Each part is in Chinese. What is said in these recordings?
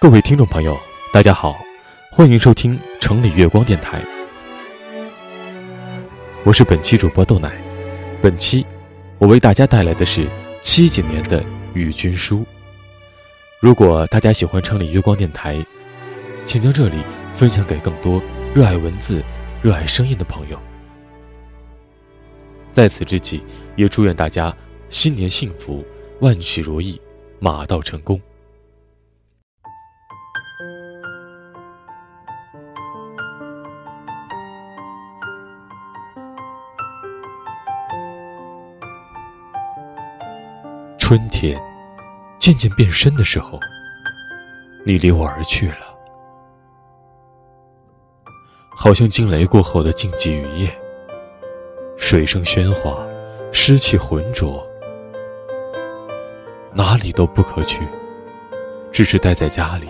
各位听众朋友，大家好，欢迎收听城里月光电台，我是本期主播豆奶。本期我为大家带来的是七几年的与君书。如果大家喜欢城里月光电台，请将这里分享给更多热爱文字、热爱声音的朋友。在此之际，也祝愿大家新年幸福，万事如意，马到成功。春天渐渐变深的时候，你离我而去了，好像惊雷过后的静寂雨夜。水声喧哗，湿气浑浊，哪里都不可去，只是待在家里，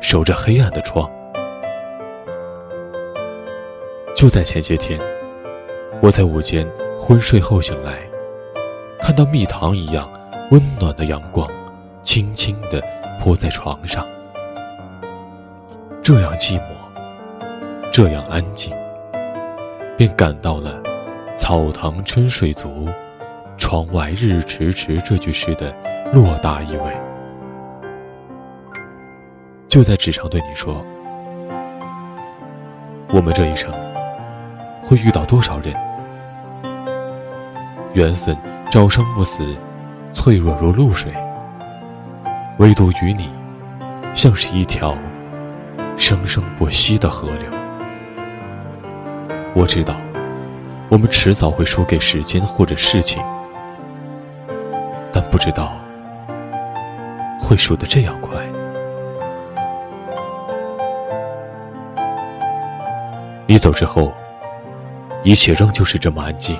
守着黑暗的窗。就在前些天，我在午间昏睡后醒来。看到蜜糖一样温暖的阳光，轻轻地铺在床上，这样寂寞，这样安静，便感到了“草堂春睡足，窗外日迟迟”这句诗的偌大意味。就在纸上对你说：“我们这一生会遇到多少人？缘分。”朝生暮死，脆弱如露水。唯独与你，像是一条生生不息的河流。我知道，我们迟早会输给时间或者事情，但不知道会输得这样快。你走之后，一切仍旧是这么安静。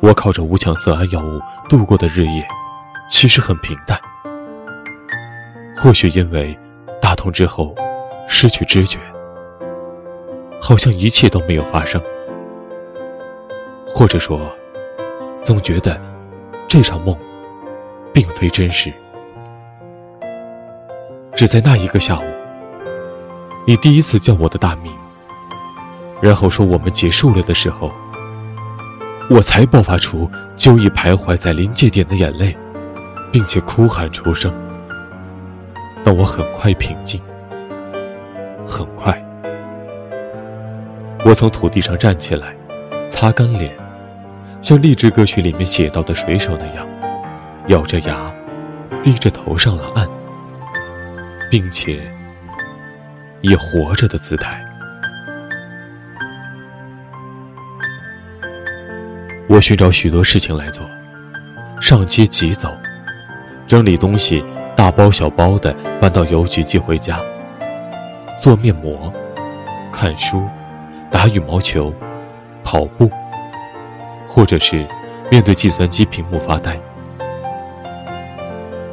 我靠着无羟色胺药物度过的日夜，其实很平淡。或许因为大痛之后失去知觉，好像一切都没有发生；或者说，总觉得这场梦并非真实。只在那一个下午，你第一次叫我的大名，然后说我们结束了的时候。我才爆发出久已徘徊在临界点的眼泪，并且哭喊出声。但我很快平静。很快，我从土地上站起来，擦干脸，像励志歌曲里面写到的水手那样，咬着牙，低着头上了岸，并且以活着的姿态。我寻找许多事情来做，上街急走，整理东西，大包小包的搬到邮局寄回家。做面膜，看书，打羽毛球，跑步，或者是面对计算机屏幕发呆。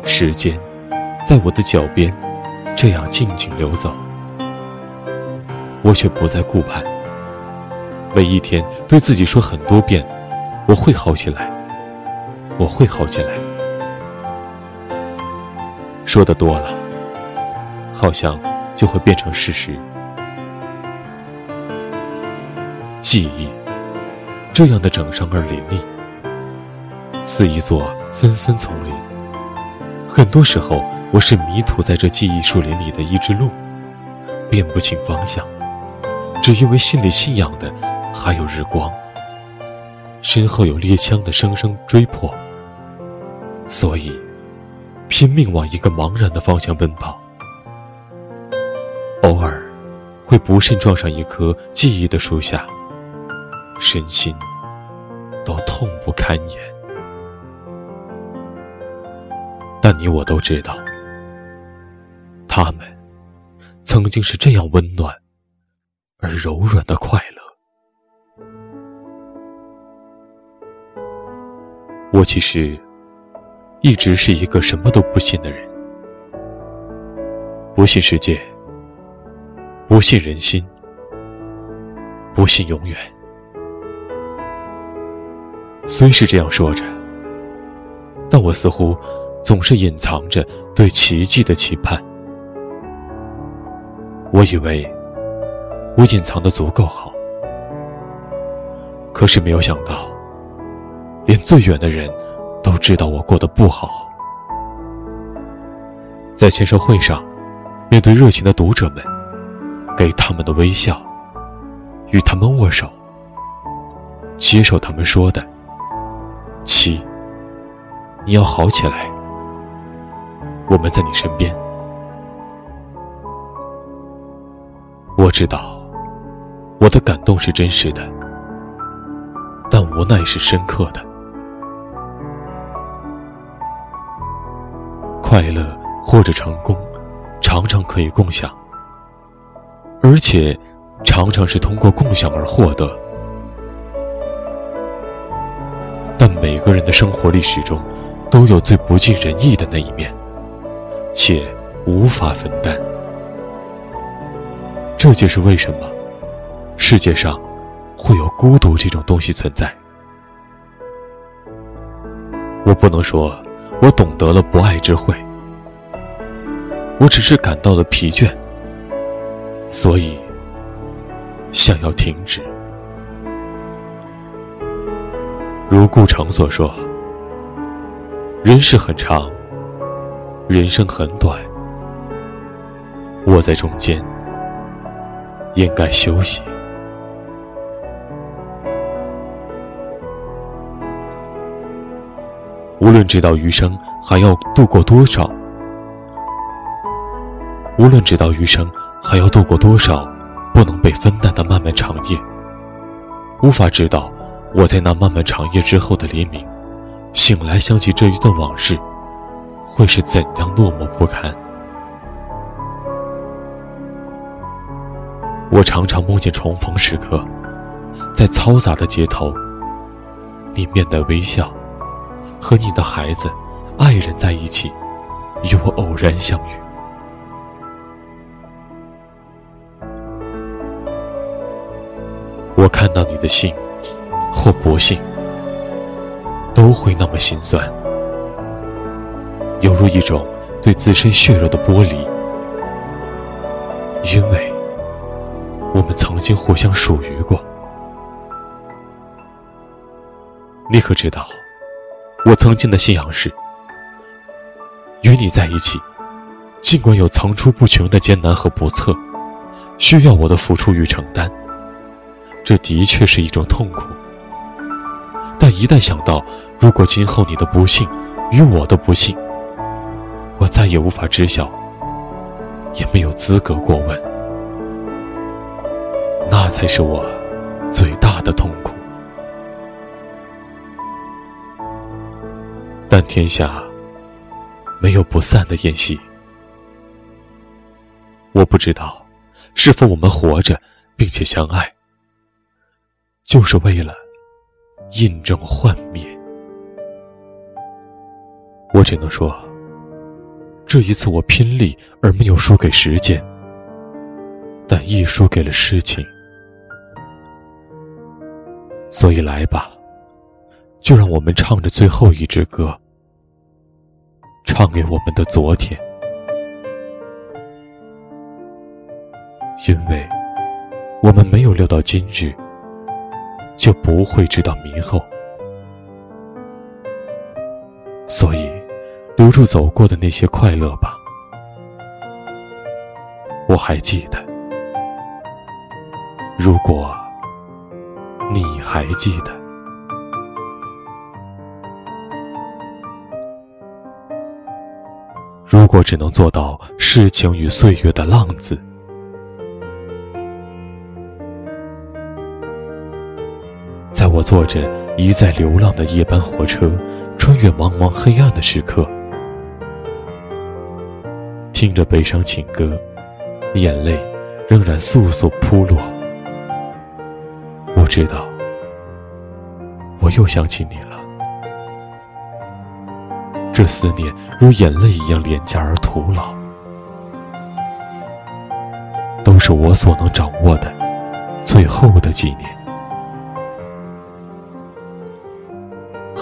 时间，在我的脚边，这样静静流走，我却不再顾盼。每一天对自己说很多遍。我会好起来，我会好起来。说的多了，好像就会变成事实。记忆，这样的整声而凌厉，似一座森森丛林。很多时候，我是迷途在这记忆树林里的一只鹿，辨不清方向，只因为心里信仰的还有日光。身后有猎枪的声声追迫，所以拼命往一个茫然的方向奔跑。偶尔会不慎撞上一棵记忆的树下，身心都痛不堪言。但你我都知道，他们曾经是这样温暖而柔软的快乐。我其实一直是一个什么都不信的人，不信世界，不信人心，不信永远。虽是这样说着，但我似乎总是隐藏着对奇迹的期盼。我以为我隐藏的足够好，可是没有想到，连最远的人都知道我过得不好。在签售会上，面对热情的读者们，给他们的微笑，与他们握手，接受他们说的“七，你要好起来，我们在你身边。”我知道，我的感动是真实的，但无奈是深刻的。快乐或者成功，常常可以共享，而且常常是通过共享而获得。但每个人的生活历史中，都有最不尽人意的那一面，且无法分担。这就是为什么世界上会有孤独这种东西存在。我不能说我懂得了不爱之慧，我只是感到了疲倦，所以想要停止。如顾城所说：“人世很长，人生很短，我在中间。”应该休息。无论直到余生还要度过多少，无论直到余生还要度过多少不能被分担的漫漫长夜，无法知道我在那漫漫长夜之后的黎明，醒来想起这一段往事，会是怎样落寞不堪。我常常梦见重逢时刻，在嘈杂的街头，你面带微笑，和你的孩子、爱人在一起，与我偶然相遇。我看到你的幸或不幸，都会那么心酸，犹如一种对自身血肉的剥离，因为。我们曾经互相属于过，你可知道，我曾经的信仰是：与你在一起，尽管有层出不穷的艰难和不测，需要我的付出与承担，这的确是一种痛苦。但一旦想到，如果今后你的不幸与我的不幸，我再也无法知晓，也没有资格过问。那才是我最大的痛苦。但天下没有不散的宴席。我不知道，是否我们活着并且相爱，就是为了印证幻灭。我只能说，这一次我拼力而没有输给时间，但亦输给了诗情。所以来吧，就让我们唱着最后一支歌，唱给我们的昨天，因为我们没有料到今日，就不会知道明后。所以，留住走过的那些快乐吧。我还记得，如果。你还记得？如果只能做到事情与岁月的浪子，我坐着一再流浪的夜班火车，穿越茫茫黑暗的时刻，听着悲伤情歌，眼泪仍然簌簌扑落。我知道，我又想起你了。这思念如眼泪一样廉价而徒劳，都是我所能掌握的最后的纪念。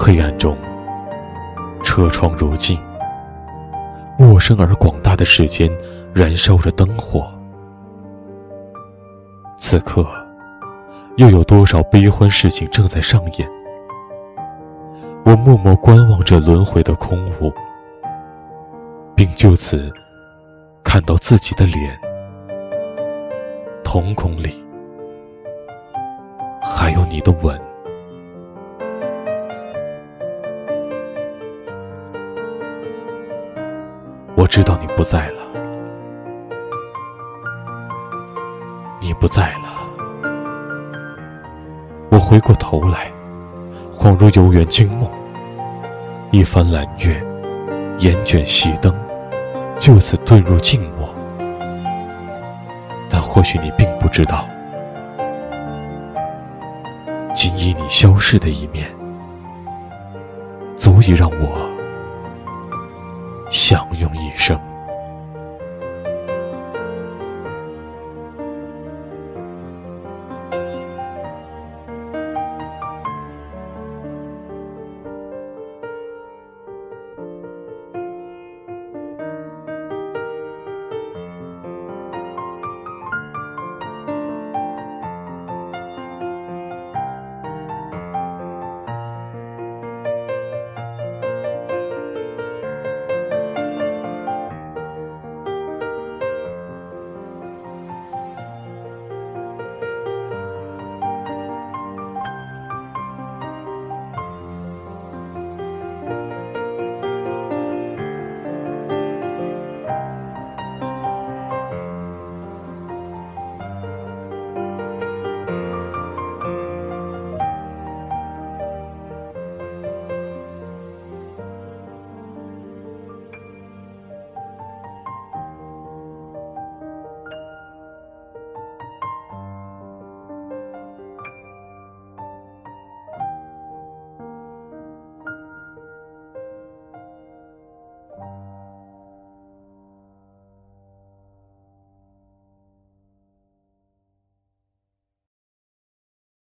黑暗中，车窗如镜，陌生而广大的世间，燃烧着灯火。此刻，又有多少悲欢事情正在上演？我默默观望着轮回的空无，并就此看到自己的脸，瞳孔里还有你的吻。我知道你不在了，你不在了。我回过头来，恍如游园惊梦。一番揽月，烟卷熄灯，就此遁入静默。但或许你并不知道，仅以你消逝的一面，足以让我。享用一生。